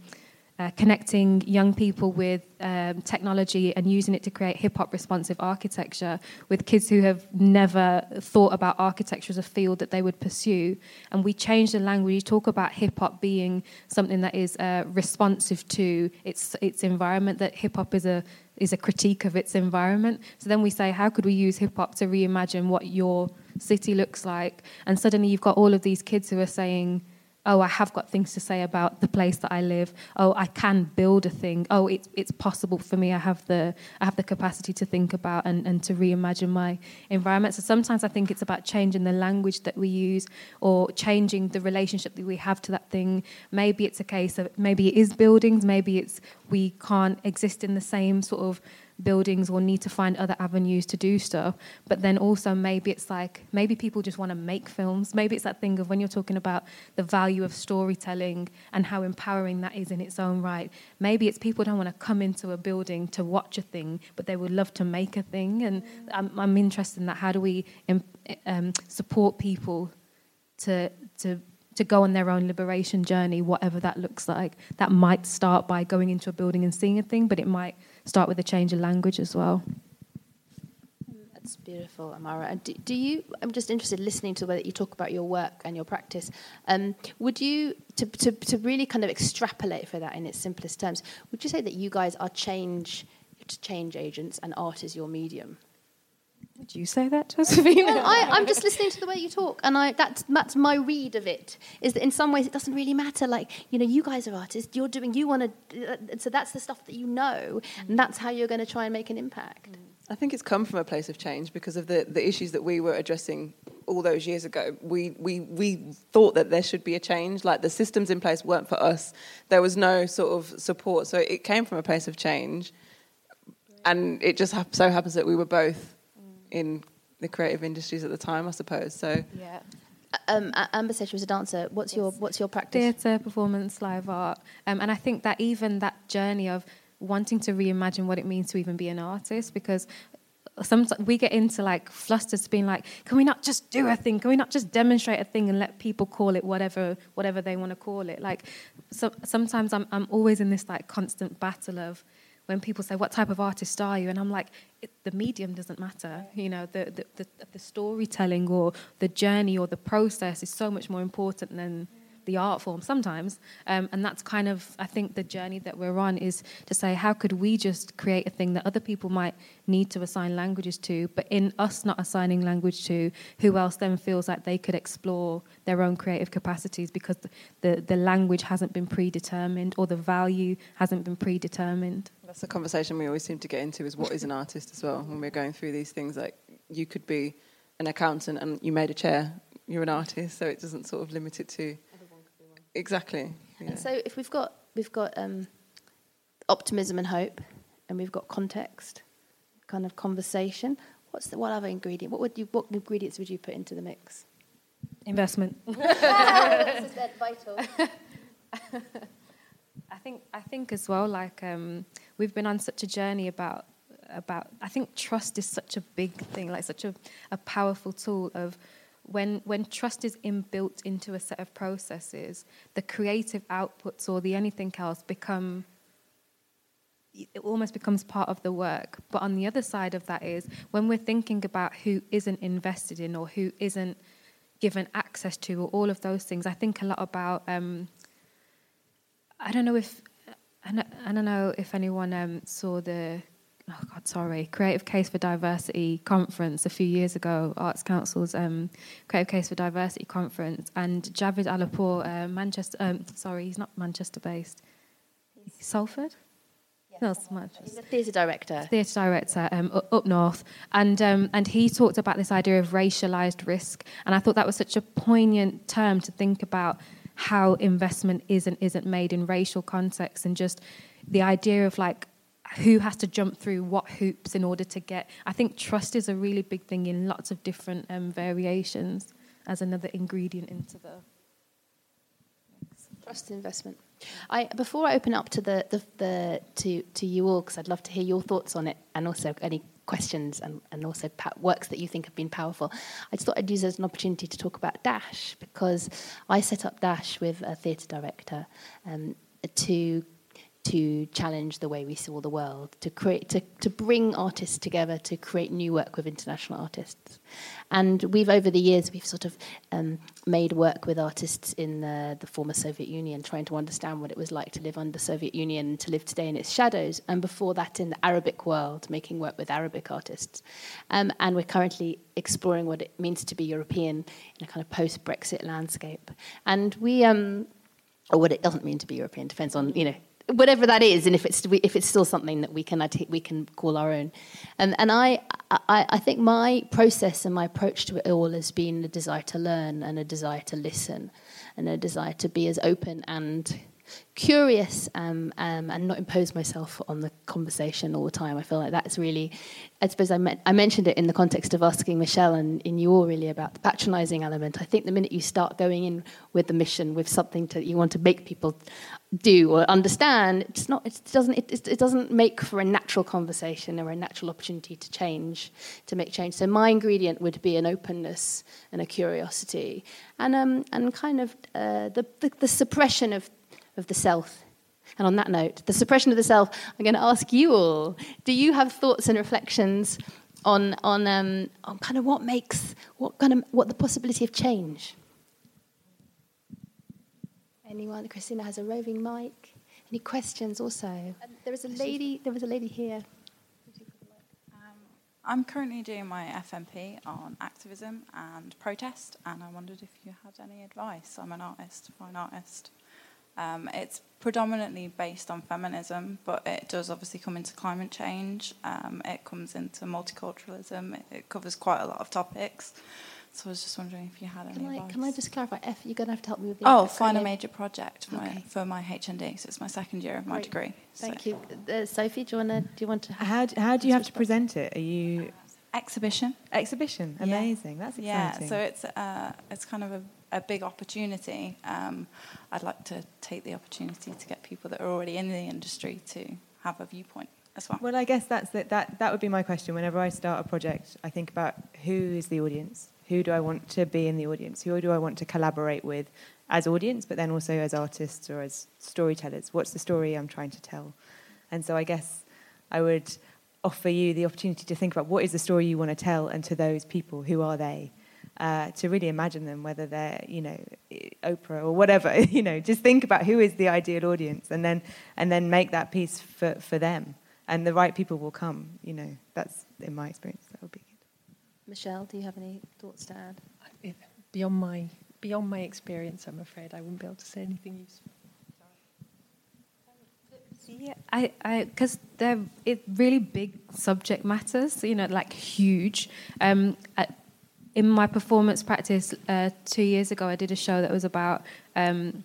Speaker 4: uh, connecting young people with um, technology and using it to create hip hop responsive architecture with kids who have never thought about architecture as a field that they would pursue. And we change the language. We talk about hip hop being something that is uh, responsive to its its environment. That hip hop is a is a critique of its environment. So then we say, how could we use hip hop to reimagine what your city looks like? And suddenly you've got all of these kids who are saying oh, I have got things to say about the place that I live. Oh, I can build a thing. Oh, it's it's possible for me. I have the I have the capacity to think about and, and to reimagine my environment. So sometimes I think it's about changing the language that we use or changing the relationship that we have to that thing. Maybe it's a case of maybe it is buildings, maybe it's we can't exist in the same sort of buildings or need to find other avenues to do stuff. But then also maybe it's like maybe people just want to make films. Maybe it's that thing of when you're talking about the value of storytelling and how empowering that is in its own right. Maybe it's people don't want to come into a building to watch a thing, but they would love to make a thing. And I'm, I'm interested in that. How do we um, support people to to to go on their own liberation journey, whatever that looks like. That might start by going into a building and seeing a thing, but it might start with a change of language as well.
Speaker 1: That's beautiful, Amara. Do, do, you? I'm just interested, listening to the way that you talk about your work and your practice. Um, would you, to, to to really kind of extrapolate for that in its simplest terms, would you say that you guys are change change agents and art is your medium?
Speaker 4: Did you say that, Josephine?
Speaker 1: Well, I, am just listening to the way you talk, and I, that's, that's my read of it. Is that in some ways it doesn't really matter. Like you know, you guys are artists. You're doing. You want to. Uh, so that's the stuff that you know, and that's how you're going to try and make an impact.
Speaker 3: I think it's come from a place of change because of the, the issues that we were addressing all those years ago. We, we, we thought that there should be a change. Like the systems in place weren't for us. There was no sort of support. So it came from a place of change. And it just so happens that we were both in the creative industries at the time, I suppose. So
Speaker 1: yeah. Um, Amber said she was a dancer. What's your What's your practice?
Speaker 4: Theatre, performance, live art, um, and I think that even that journey of wanting to reimagine what it means to even be an artist, because sometimes we get into like flusters, being like, can we not just do a thing? Can we not just demonstrate a thing and let people call it whatever whatever they want to call it? Like, so sometimes I'm I'm always in this like constant battle of when people say, "What type of artist are you?" and I'm like, the medium doesn't matter. You know, the, the, the the storytelling or the journey or the process is so much more important than the art form sometimes. Um, and that's kind of, I think, the journey that we're on is to say, how could we just create a thing that other people might need to assign languages to, but in us not assigning language to, who else then feels like they could explore their own creative capacities because the, the, the language hasn't been predetermined or the value hasn't been predetermined.
Speaker 3: That's the conversation we always seem to get into is what is an artist as well when we're going through these things. Like you could be an accountant and you made a chair, you're an artist, so it doesn't sort of limit it to Exactly.
Speaker 1: Yeah. And so if we've got we've got um, optimism and hope, and we've got context, kind of conversation. What's the what other ingredient? What would you what ingredients would you put into the mix?
Speaker 4: Investment.
Speaker 1: this is vital.
Speaker 4: I think I think as well. Like um, we've been on such a journey about about. I think trust is such a big thing. Like such a, a powerful tool of when when trust is inbuilt into a set of processes, the creative outputs or the anything else become it almost becomes part of the work. But on the other side of that is when we're thinking about who isn't invested in or who isn't given access to or all of those things, I think a lot about um, I don't know if I don't know if anyone um, saw the oh God, sorry, Creative Case for Diversity conference a few years ago, Arts Council's um, Creative Case for Diversity conference, and Javaad Alipoor, uh, Manchester, um, sorry, he's not Manchester based, Salford? No, it's Manchester.
Speaker 1: He's a theatre director.
Speaker 4: theatre director um, up north, and um, and he talked about this idea of racialised risk, and I thought that was such a poignant term to think about how investment is and isn't made in racial contexts, and just the idea of like who has to jump through what hoops in order to get. I think trust is a really big thing in lots of different um, variations as another ingredient into the.
Speaker 1: Trust investment. I before I open up to the, the, the to to you all because I'd love to hear your thoughts on it and also any questions and, and also pa- works that you think have been powerful. I just thought I'd use as an opportunity to talk about Dash because I set up Dash with a theatre director um, to to challenge the way we saw the world, to create, to, to bring artists together, to create new work with international artists. And we've over the years we've sort of um, made work with artists in the, the former Soviet Union, trying to understand what it was like to live under the Soviet Union to live today in its shadows. And before that, in the Arabic world, making work with Arabic artists. Um, and we're currently exploring what it means to be European in a kind of post-Brexit landscape. And we. Um, or what it doesn't mean to be European depends on you know whatever that is, and if it's if it's still something that we can we can call our own. And and I, I I think my process and my approach to it all has been a desire to learn and a desire to listen, and a desire to be as open and curious um, um, and not impose myself on the conversation all the time. I feel like that's really, I suppose I, me- I mentioned it in the context of asking Michelle and in you all really about the patronising element. I think the minute you start going in with the mission, with something that you want to make people do or understand, it's not, it doesn't, it, it doesn't make for a natural conversation or a natural opportunity to change, to make change. So my ingredient would be an openness and a curiosity and, um, and kind of uh, the, the, the suppression of of the self. And on that note, the suppression of the self, I'm going to ask you all do you have thoughts and reflections on, on, um, on kind of what makes, what, kind of, what the possibility of change? Anyone? Christina has a roving mic. Any questions also? Um, there was a lady, there was a lady here.
Speaker 6: Um, I'm currently doing my FMP on activism and protest, and I wondered if you had any advice. I'm an artist, fine artist. Um, it's predominantly based on feminism, but it does obviously come into climate change. Um, it comes into multiculturalism. It, it, covers quite a lot of topics. So I was just wondering if you had
Speaker 1: can
Speaker 6: any
Speaker 1: I,
Speaker 6: advice.
Speaker 1: Can I just clarify? F, you're going to have to help me with the.
Speaker 6: Oh, find a major project for,
Speaker 1: okay.
Speaker 6: my, for my HND. So it's my second year of my
Speaker 1: Great.
Speaker 6: degree.
Speaker 1: Thank
Speaker 6: so.
Speaker 1: you, uh, Sophie. Do you want to? Do you want to?
Speaker 5: How, how do you have to present it? Are you
Speaker 6: exhibition?
Speaker 5: Exhibition, amazing. Yeah. That's exciting.
Speaker 6: Yeah, so it's uh, it's kind of a, a big opportunity. Um, I'd like to take the opportunity to get people that are already in the industry to have a viewpoint as well.
Speaker 5: Well, I guess that's the, that. That would be my question. Whenever I start a project, I think about who is the audience. Who do I want to be in the audience? Who do I want to collaborate with as audience, but then also as artists or as storytellers? What's the story I'm trying to tell? And so I guess I would offer you the opportunity to think about what is the story you want to tell, and to those people, who are they? Uh, to really imagine them, whether they're, you know, Oprah or whatever, you know, just think about who is the ideal audience, and then and then make that piece for, for them, and the right people will come. You know, that's in my experience. That would be good.
Speaker 1: Michelle, do you have any thoughts to add?
Speaker 2: Beyond my beyond my experience, I'm afraid I wouldn't be able to say anything useful.
Speaker 4: Yeah, I, I, because they're it really big subject matters, you know, like huge. Um, I, in my performance practice uh, two years ago, I did a show that was about um,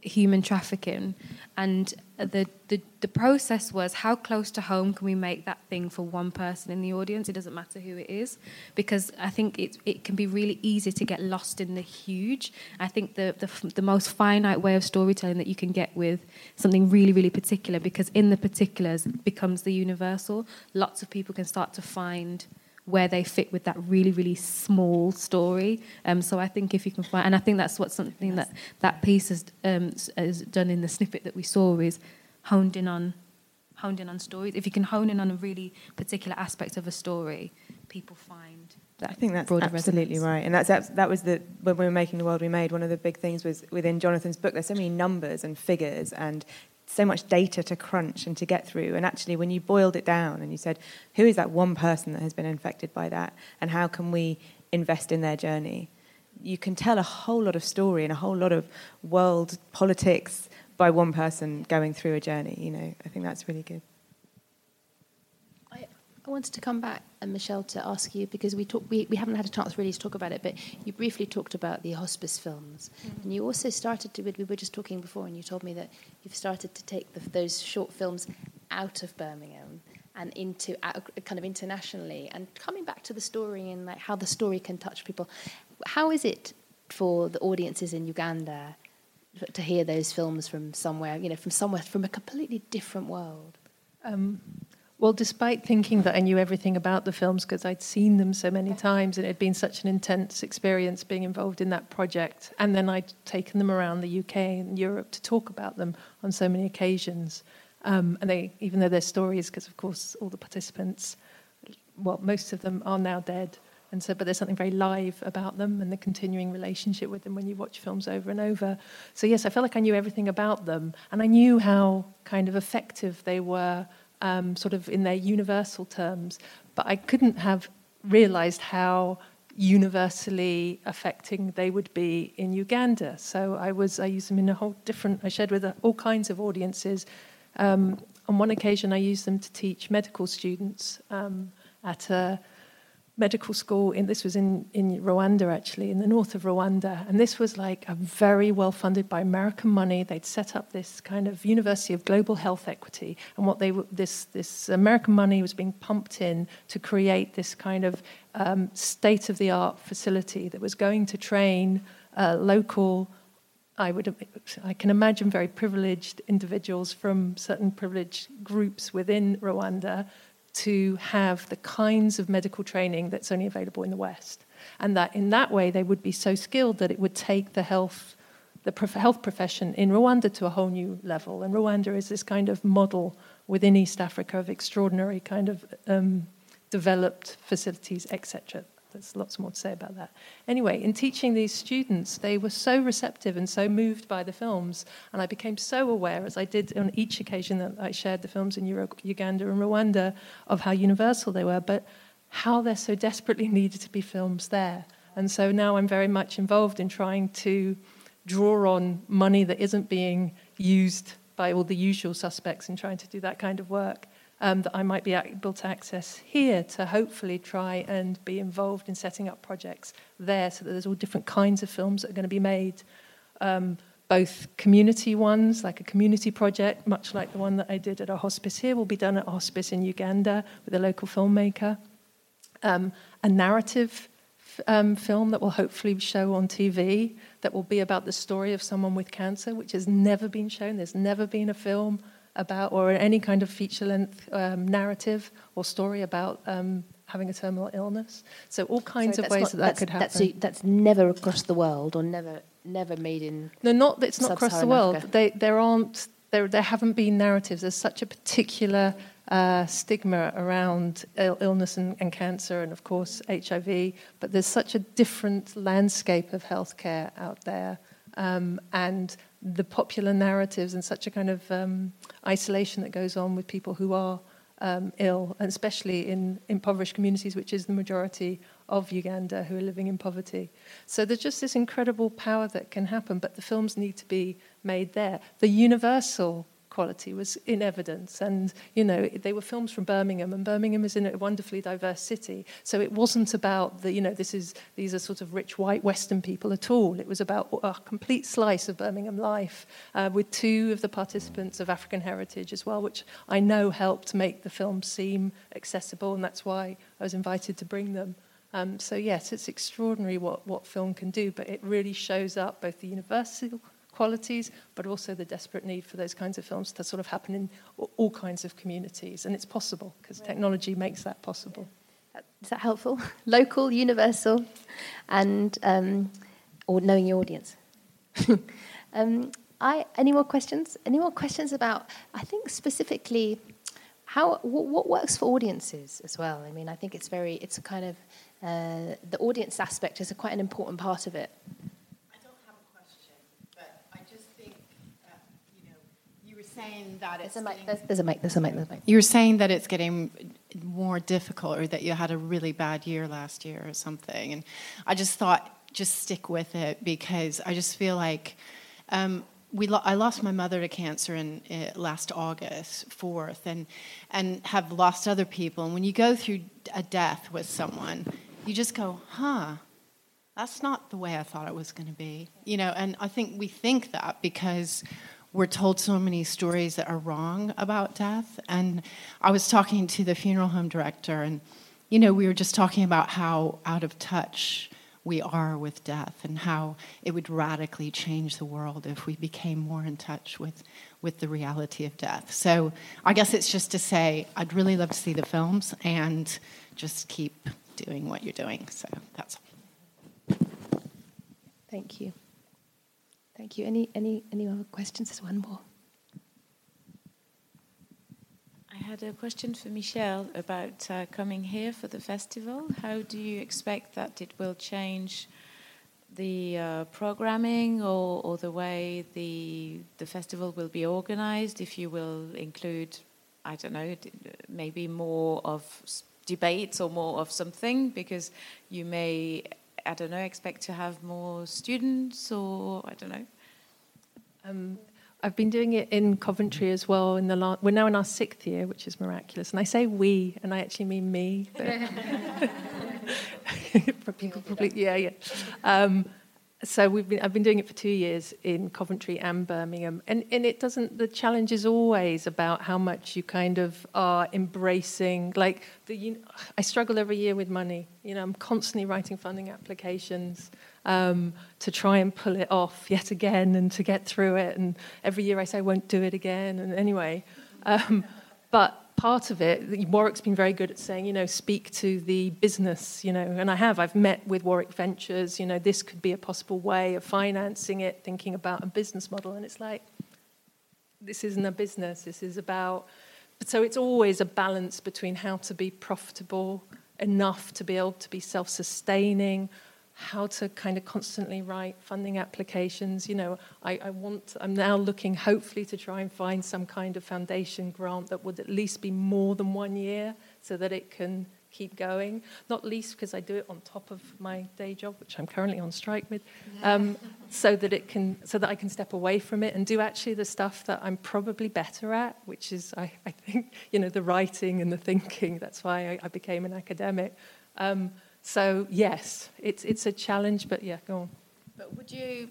Speaker 4: human trafficking, and the, the the process was how close to home can we make that thing for one person in the audience? It doesn't matter who it is, because I think it it can be really easy to get lost in the huge. I think the the, the most finite way of storytelling that you can get with something really really particular, because in the particulars becomes the universal. Lots of people can start to find where they fit with that really really small story um, so I think if you can find and I think that's what something that that piece has, um, has done in the snippet that we saw is honed in on honed in on stories if you can hone in on a really particular aspect of a story people find that
Speaker 5: I think that's absolutely
Speaker 4: resonance.
Speaker 5: right, and that's that was the when we were making the world we made. One of the big things was within Jonathan's book. There's so many numbers and figures and so much data to crunch and to get through. And actually, when you boiled it down and you said, who is that one person that has been infected by that, and how can we invest in their journey? You can tell a whole lot of story and a whole lot of world politics by one person going through a journey. You know, I think that's really good.
Speaker 1: I wanted to come back, and Michelle, to ask you because we talk, we, we haven't had a chance really to talk about it, but you briefly talked about the hospice films, mm-hmm. and you also started to. We were just talking before, and you told me that you've started to take the, those short films out of Birmingham and into kind of internationally, and coming back to the story and like how the story can touch people. How is it for the audiences in Uganda to hear those films from somewhere, you know, from somewhere from a completely different world?
Speaker 2: Um, well, despite thinking that I knew everything about the films because I'd seen them so many times and it had been such an intense experience being involved in that project, and then I'd taken them around the UK and Europe to talk about them on so many occasions. Um, and they, even though they're stories, because of course all the participants, well, most of them are now dead, and so, but there's something very live about them and the continuing relationship with them when you watch films over and over. So yes, I felt like I knew everything about them, and I knew how kind of effective they were um, sort of in their universal terms, but I couldn't have realized how universally affecting they would be in Uganda. So I was I used them in a whole different. I shared with all kinds of audiences. Um, on one occasion, I used them to teach medical students um, at a medical school in this was in, in Rwanda actually in the north of Rwanda. And this was like a very well funded by American money. They'd set up this kind of University of Global Health Equity. And what they this this American money was being pumped in to create this kind of um, state of the art facility that was going to train uh, local I would I can imagine very privileged individuals from certain privileged groups within Rwanda to have the kinds of medical training that's only available in the West. And that in that way, they would be so skilled that it would take the health, the health profession in Rwanda to a whole new level. And Rwanda is this kind of model within East Africa of extraordinary kind of um, developed facilities, etc there's lots more to say about that. Anyway, in teaching these students, they were so receptive and so moved by the films, and I became so aware, as I did on each occasion that I shared the films in Euro- Uganda and Rwanda, of how universal they were, but how there so desperately needed to be films there. And so now I'm very much involved in trying to draw on money that isn't being used by all the usual suspects in trying to do that kind of work um, that I might be able to access here to hopefully try and be involved in setting up projects there so that there's all different kinds of films that are going to be made. Um, both community ones, like a community project, much like the one that I did at a hospice here, will be done at a hospice in Uganda with a local filmmaker. Um, a narrative um, film that will hopefully show on TV that will be about the story of someone with cancer, which has never been shown. There's never been a film about, or any kind of feature length um, narrative or story about um, having a terminal illness. So all kinds of ways not, that that could happen.
Speaker 1: That's, a, that's never across the world, or never never made in.
Speaker 2: No, not it's not across the world. They, there aren't there there haven't been narratives. There's such a particular uh, stigma around Ill- illness and, and, cancer, and of course HIV. But there's such a different landscape of healthcare out there, um, and the popular narratives and such a kind of um, isolation that goes on with people who are um, ill, and especially in impoverished communities, which is the majority of Uganda who are living in poverty. So there's just this incredible power that can happen, but the films need to be made there. The universal quality was in evidence. And, you know, they were films from Birmingham, and Birmingham is in a wonderfully diverse city. So it wasn't about the, you know, this is, these are sort of rich white Western people at all. It was about a complete slice of Birmingham life uh, with two of the participants of African heritage as well, which I know helped make the film seem accessible, and that's why I was invited to bring them. Um, so yes, it's extraordinary what, what film can do, but it really shows up both the universal qualities, but also the desperate need for those kinds of films to sort of happen in all kinds of communities. And it's possible because right. technology makes that possible.
Speaker 1: Is that helpful? Local, universal, and um, or knowing your audience. um, I, any more questions? Any more questions about? I think specifically, how what, what, works for audiences as well. I mean, I think it's very. It's a kind of uh, the audience aspect is a quite an important part of it.
Speaker 7: Saying that it's
Speaker 1: There's a mic. There's, there's a mic. There's a mic. There's a mic.
Speaker 7: you were saying that it's getting more difficult or that you had a really bad year last year or something. And I just thought, just stick with it because I just feel like um, we lo- I lost my mother to cancer in uh, last August 4th and, and have lost other people. And when you go through a death with someone, you just go, huh, that's not the way I thought it was going to be. You know, and I think we think that because we're told so many stories that are wrong about death. And I was talking to the funeral home director, and, you know, we were just talking about how out of touch we are with death and how it would radically change the world if we became more in touch with, with the reality of death. So I guess it's just to say I'd really love to see the films and just keep doing what you're doing. So that's all.
Speaker 1: Thank you. Thank you. Any any any other questions? There's one more.
Speaker 8: I had a question for Michelle about uh, coming here for the festival. How do you expect that it will change the uh, programming or, or the way the the festival will be organized? If you will include, I don't know, maybe more of debates or more of something, because you may, I don't know, expect to have more students or I don't know.
Speaker 2: Um, I've been doing it in Coventry as well. In the la- we're now in our sixth year, which is miraculous. And I say we, and I actually mean me. but- For people probably, yeah, yeah. Um, so we've been, I've been doing it for two years in Coventry and Birmingham, and, and it doesn't. The challenge is always about how much you kind of are embracing. Like the, you, I struggle every year with money. You know, I'm constantly writing funding applications um, to try and pull it off yet again and to get through it. And every year I say I won't do it again. And anyway, um, but part of it, Warwick's been very good at saying, you know, speak to the business, you know, and I have. I've met with Warwick Ventures, you know, this could be a possible way of financing it, thinking about a business model. And it's like, this isn't a business, this is about. So it's always a balance between how to be profitable enough to be able to be self sustaining, how to kind of constantly write funding applications. You know, I, I want, I'm now looking hopefully to try and find some kind of foundation grant that would at least be more than one year so that it can keep going. Not least because I do it on top of my day job, which I'm currently on strike with, um, so that it can, so that I can step away from it and do actually the stuff that I'm probably better at, which is, I, I think, you know, the writing and the thinking. That's why I, I became an academic. Um, so yes, it's it's a challenge, but yeah, go on.
Speaker 8: But would you,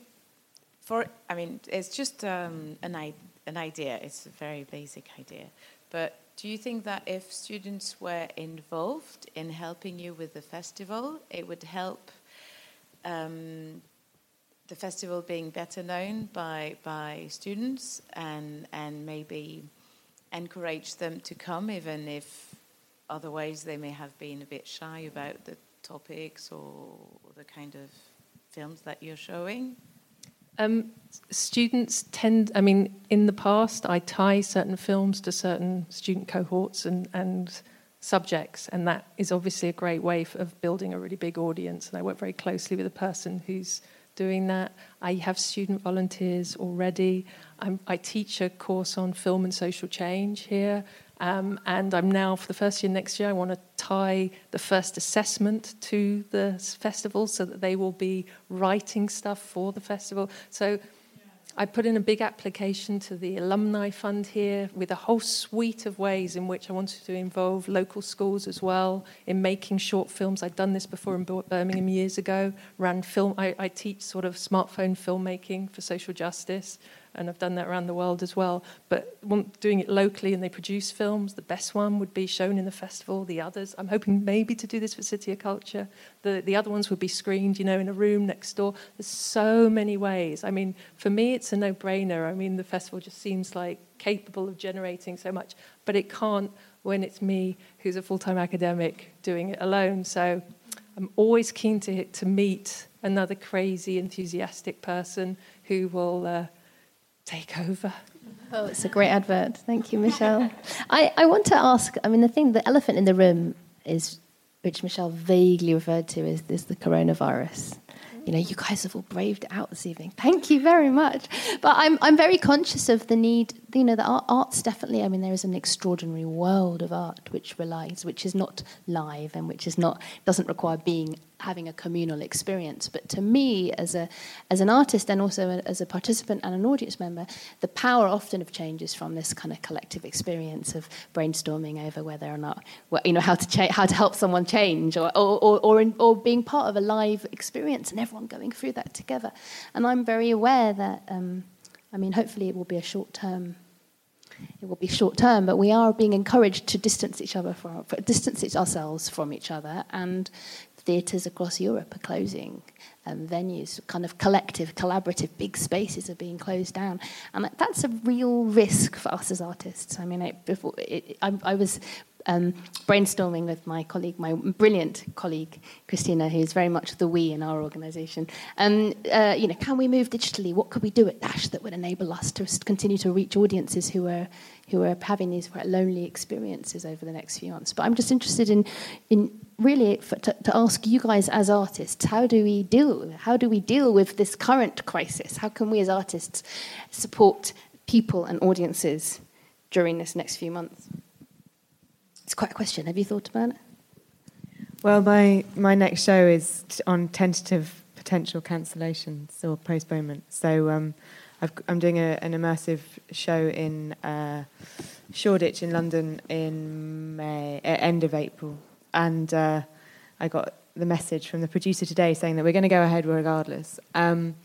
Speaker 8: for I mean, it's just um, an an idea. It's a very basic idea. But do you think that if students were involved in helping you with the festival, it would help um, the festival being better known by by students and and maybe encourage them to come, even if otherwise they may have been a bit shy about the topics or the kind of films that you're showing?
Speaker 2: Um, students tend, I mean, in the past, I tie certain films to certain student cohorts and, and subjects, and that is obviously a great way of building a really big audience. And I work very closely with the person who's doing that. I have student volunteers already. I'm, I teach a course on film and social change here. Um, and I'm now, for the first year next year, I want to tie the first assessment to the festival so that they will be writing stuff for the festival. So I put in a big application to the Alumni Fund here with a whole suite of ways in which I wanted to involve local schools as well in making short films. I'd done this before in Birmingham years ago. Ran film. I, I teach sort of smartphone filmmaking for social justice, and I've done that around the world as well. But doing it locally, and they produce films. The best one would be shown in the festival. The others, I'm hoping maybe to do this for City of Culture. The the other ones would be screened, you know, in a room next door. There's so many ways. I mean, for me, it's a no-brainer. I mean, the festival just seems like capable of generating so much, but it can't when it's me who's a full-time academic doing it alone. So I'm always keen to to meet another crazy, enthusiastic person who will uh, take over.
Speaker 1: Oh, it's a great advert. Thank you, Michelle. I, I want to ask I mean, the thing, the elephant in the room is, which Michelle vaguely referred to, is, is the coronavirus. you know, you guys have all braved it out this evening. Thank you very much. But I'm, I'm very conscious of the need, you know, the art, arts definitely, I mean, there is an extraordinary world of art which relies, which is not live and which is not, doesn't require being having a communal experience. But to me, as a as an artist and also as a participant and an audience member, the power often of change is from this kind of collective experience of brainstorming over whether or not you know how to cha- how to help someone change, or or or, or, in, or, being part of a live experience and everyone going through that together. And I'm very aware that um, I mean, hopefully, it will be a short term it will be short term, but we are being encouraged to distance each other from, distance ourselves from each other, and theatres across Europe are closing, um, venues, kind of collective, collaborative, big spaces are being closed down, and that's a real risk for us as artists. I mean, before it, I, I, was um, brainstorming with my colleague, my brilliant colleague Christina, who's very much the we in our organisation. Um, uh, you know, can we move digitally? What could we do at Dash that would enable us to continue to reach audiences who are who are having these quite lonely experiences over the next few months? But I'm just interested in in really for, to, to, ask you guys as artists how do we deal how do we deal with this current crisis? How can we as artists support people and audiences during this next few months? It's quite a question. Have you thought about it?
Speaker 5: Well my my next show is on tentative potential cancellations or postponement. So um, i am doing a, an immersive show in uh, Shoreditch in London in May, uh, end of April, and uh, I got the message from the producer today saying that we're going to go ahead regardless. Um,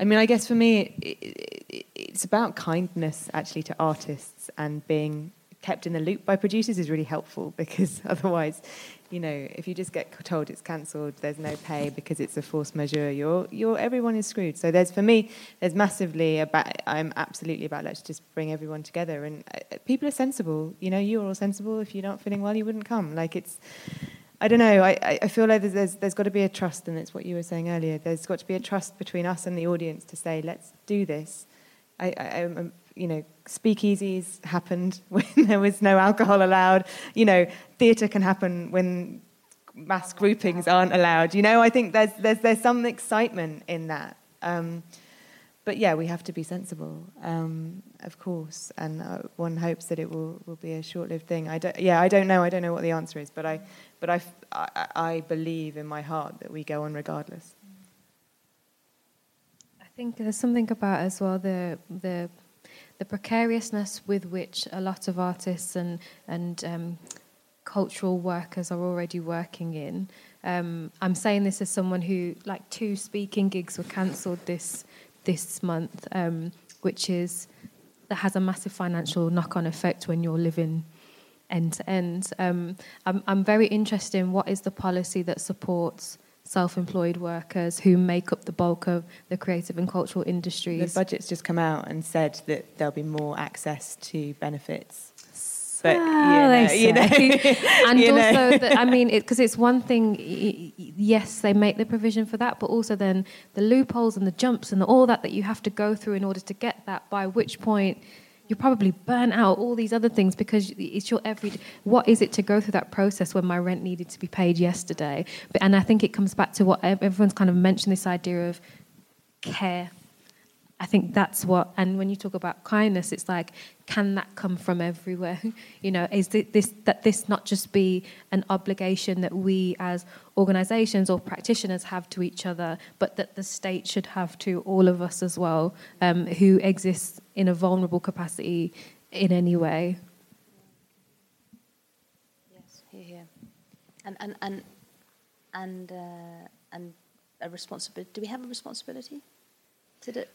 Speaker 5: I mean, I guess for me, it, it, it's about kindness actually to artists and being kept in the loop by producers is really helpful because otherwise, you know, if you just get told it's cancelled, there's no pay because it's a force majeure, you're, you're, everyone is screwed. So there's, for me, there's massively about, I'm absolutely about let's just bring everyone together. And uh, people are sensible. You know, you're all sensible. If you're not feeling well, you wouldn't come. Like it's, I don't know. I, I feel like there's, there's, there's got to be a trust, and it's what you were saying earlier. There's got to be a trust between us and the audience to say, let's do this. I, I, I'm, you know, speakeasies happened when there was no alcohol allowed. You know, theatre can happen when mass groupings aren't allowed. You know, I think there's there's there's some excitement in that. Um, but yeah, we have to be sensible, um, of course, and uh, one hopes that it will, will be a short-lived thing. I don't, yeah, I don't know. I don't know what the answer is, but I, but I, I, I believe in my heart that we go on regardless.
Speaker 4: I think there's something about as well the the the precariousness with which a lot of artists and and um, cultural workers are already working in. Um, I'm saying this as someone who, like, two speaking gigs were cancelled this this month, um, which is that has a massive financial knock-on effect when you're living end to end. Um, I'm, I'm very interested in what is the policy that supports self-employed workers who make up the bulk of the creative and cultural industries.
Speaker 5: The budget's just come out and said that there'll be more access to benefits. But you know, you know
Speaker 4: and you also, know. The, I mean, because it, it's one thing. Yes, they make the provision for that, but also then the loopholes and the jumps and the, all that that you have to go through in order to get that. By which point you're probably burnt out all these other things because it's your every what is it to go through that process when my rent needed to be paid yesterday? But, and i think it comes back to what everyone's kind of mentioned this idea of care I think that's what, and when you talk about kindness, it's like, can that come from everywhere? You know, is this that this not just be an obligation that we as organisations or practitioners have to each other, but that the state should have to all of us as well, um, who exist in a vulnerable capacity in any way.
Speaker 1: Yes, here, here, and and and and uh, and a responsibility. Do we have a responsibility? It?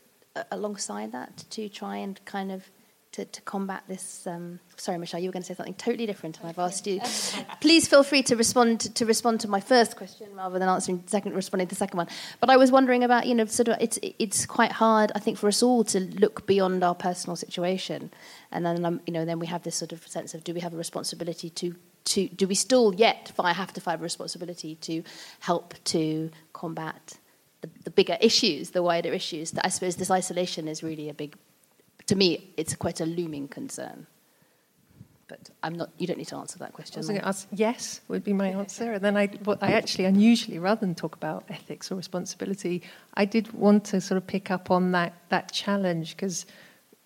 Speaker 1: Alongside that to try and kind of to, to combat this. Um, sorry, Michelle, you were going to say something totally different, and I've asked you. Please feel free to respond to, to, respond to my first question rather than answering second, responding to the second one. But I was wondering about, you know, sort of, it's it's quite hard, I think, for us all to look beyond our personal situation, and then um, you know, then we have this sort of sense of, do we have a responsibility to to do we still yet I have to find a responsibility to help to combat the, the bigger issues, the wider issues. That I suppose this isolation is really a big, to me, it's quite a looming concern. but I'm not. You don't need to answer that question.
Speaker 2: I was going to ask yes would be my answer, and then I, well, I actually unusually rather than talk about ethics or responsibility, I did want to sort of pick up on that that challenge because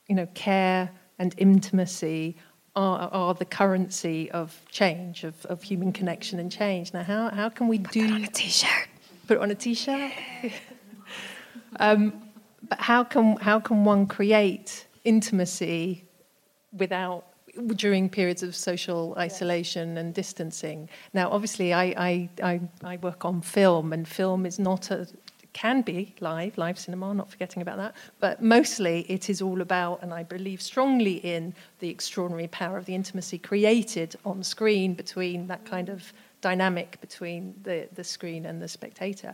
Speaker 2: you know care and intimacy are, are the currency of change, of, of human connection and change. Now, how, how can we
Speaker 4: Put
Speaker 2: do
Speaker 4: that on a t-shirt?
Speaker 2: Put it on a t-shirt? um, but how can how can one create intimacy without during periods of social isolation and distancing? Now, obviously, I, I, I, I work on film, and film is not a can be live, live cinema, not forgetting about that, but mostly it is all about, and I believe strongly in the extraordinary power of the intimacy created on screen between that kind of dynamic between the, the screen and the spectator.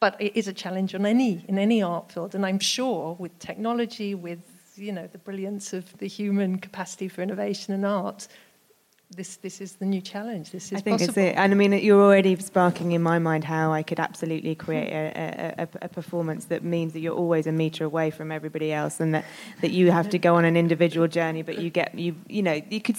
Speaker 2: But it is a challenge on any in any art field, and I'm sure with technology, with you know the brilliance of the human capacity for innovation and art, this this is the new challenge. This is
Speaker 5: I think
Speaker 2: possible.
Speaker 5: it's it. And I mean, you're already sparking in my mind how I could absolutely create a, a, a, performance that means that you're always a meter away from everybody else, and that, that you have to go on an individual journey. But you get you you know you could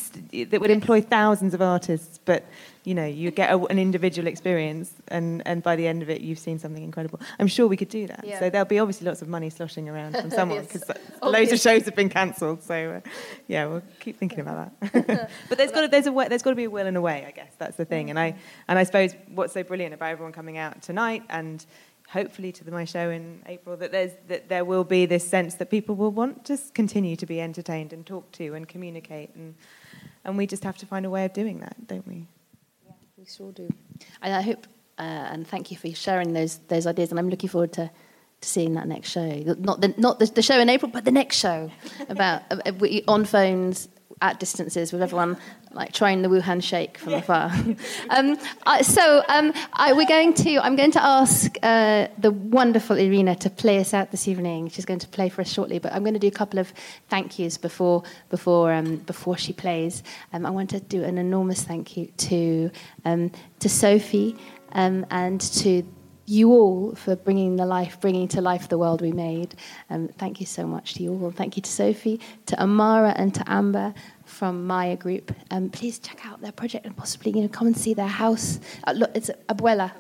Speaker 5: that would employ thousands of artists, but you know you get a, an individual experience, and and by the end of it, you've seen something incredible. I'm sure we could do that.
Speaker 1: Yeah.
Speaker 5: So there'll be obviously lots of money sloshing around from someone
Speaker 1: Yes.
Speaker 5: because loads of shows have been cancelled. So uh, yeah, we'll keep thinking about that. but there's got to, there's a way, there's got to be a will and a way. I guess that's the thing. And I and I suppose what's so brilliant about everyone coming out tonight and hopefully to the, my show in April that there's that there will be this sense that people will want to continue to be entertained and talk to and communicate and and we just have to find a way of doing that, don't we?
Speaker 1: We sure do. And I hope, uh, and thank you for sharing those those ideas. And I'm looking forward to, to seeing that next show. Not the not the, the show in April, but the next show about uh, on phones at distances with everyone like trying the Wuhan shake from afar. um, uh, so um, I, we're going to. I'm going to ask uh, the wonderful Irina to play us out this evening. She's going to play for us shortly, but I'm going to do a couple of thank yous before before um, before she plays. Um, I want to do an enormous thank you to um, to Sophie um, and to you all for bringing the life, bringing to life the world we made. Um, thank you so much to you all. Thank you to Sophie, to Amahra, and to Amber from MAIA Group. Um, please check out their project and possibly you know come and see their house. Uh, look, it's Abuela.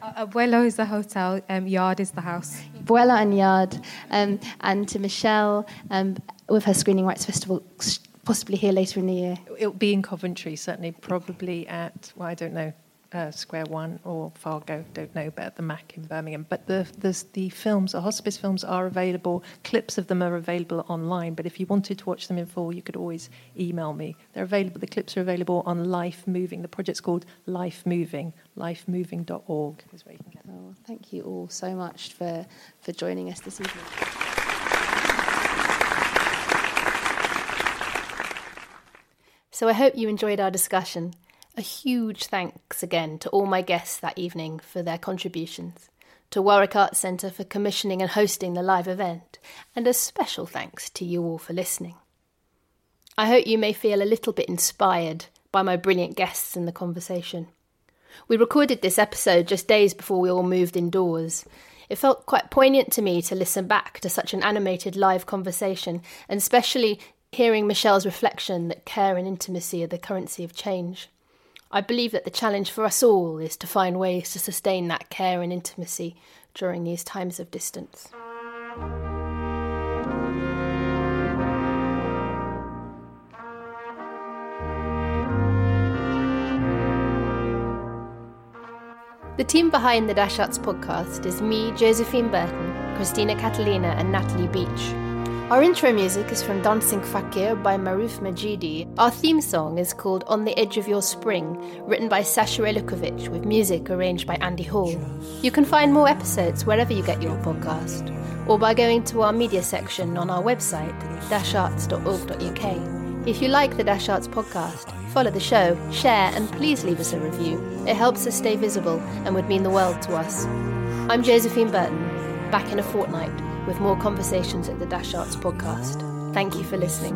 Speaker 4: Uh, Abuelo is the hotel, um, Yard is the house.
Speaker 1: Abuela and Yard, um, and to Michelle um, with her Screening Rights Festival, possibly here later in the year.
Speaker 2: It'll be in Coventry, certainly, probably at, well, I don't know, uh, Square One or Fargo, don't know, at the Mac in Birmingham. But the, the, the films, the hospice films are available. Clips of them are available online, but if you wanted to watch them in full, you could always email me. They're available, the clips are available on Life Moving. The project's called Life Moving, lifemoving.org is where you can get them.
Speaker 1: Oh, thank you all so much for, for joining us this evening. So I hope you enjoyed our discussion. A huge thanks again to all my guests that evening for their contributions, to Warwick Arts Centre for commissioning and hosting the live event, and a special thanks to you all for listening. I hope you may feel a little bit inspired by my brilliant guests in the conversation. We recorded this episode just days before we all moved indoors. It felt quite poignant to me to listen back to such an animated live conversation, and especially hearing Michelle's reflection that care and intimacy are the currency of change. I believe that the challenge for us all is to find ways to sustain that care and intimacy during these times of distance. The team behind the Dash Arts podcast is me, Josephine Burton, Christina Catalina, and Natalie Beach. Our intro music is from Dancing Fakir by Maruf Majidi. Our theme song is called On the Edge of Your Spring, written by Sasha Elukovic, with music arranged by Andy Hall. You can find more episodes wherever you get your podcast, or by going to our media section on our website, dasharts.org.uk. If you like the Dash Arts podcast, follow the show, share, and please leave us a review. It helps us stay visible and would mean the world to us. I'm Josephine Burton, back in a fortnight with more conversations at the Dash Arts podcast. Thank you for listening.